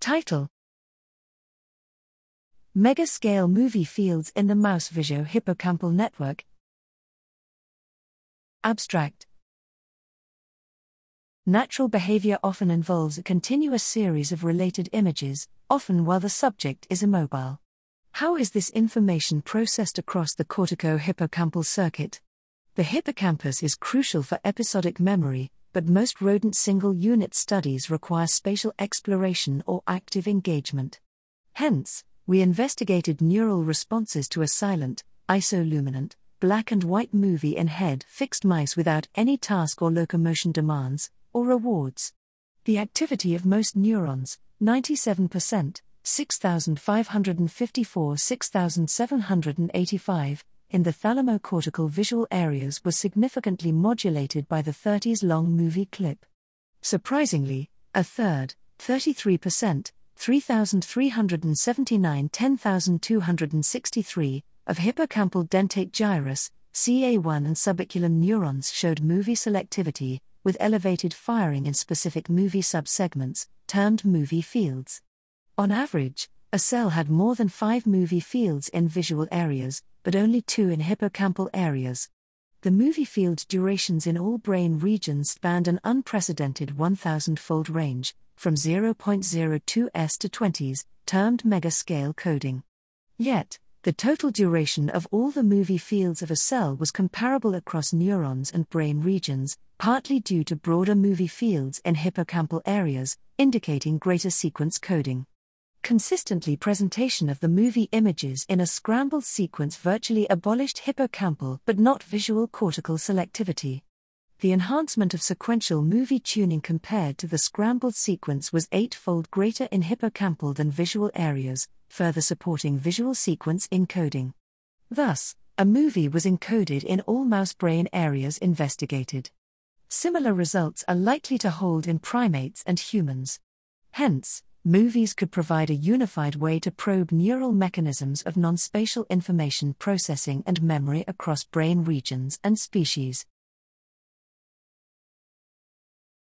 Title Megascale movie fields in the mouse visuo hippocampal network. Abstract Natural behavior often involves a continuous series of related images, often while the subject is immobile. How is this information processed across the cortico-hippocampal circuit? The hippocampus is crucial for episodic memory, but most rodent single unit studies require spatial exploration or active engagement. Hence, we investigated neural responses to a silent, isoluminant, black and white movie in head fixed mice without any task or locomotion demands, or rewards. The activity of most neurons, 97%, 6,554 6,785, in the thalamocortical visual areas was significantly modulated by the 30s long movie clip. Surprisingly, a third, 33%, 3,379 10,263, of hippocampal dentate gyrus, CA1 and subiculum neurons showed movie selectivity, with elevated firing in specific movie subsegments, termed movie fields. On average, a cell had more than five movie fields in visual areas, but only two in hippocampal areas. The movie field durations in all brain regions spanned an unprecedented 1000 fold range, from 0.02s to 20s, termed megascale coding. Yet, the total duration of all the movie fields of a cell was comparable across neurons and brain regions, partly due to broader movie fields in hippocampal areas, indicating greater sequence coding. Consistently presentation of the movie images in a scrambled sequence virtually abolished hippocampal but not visual cortical selectivity. The enhancement of sequential movie tuning compared to the scrambled sequence was eightfold greater in hippocampal than visual areas, further supporting visual sequence encoding. Thus, a movie was encoded in all mouse brain areas investigated. Similar results are likely to hold in primates and humans. Hence, movies could provide a unified way to probe neural mechanisms of non spatial information processing and memory across brain regions and species.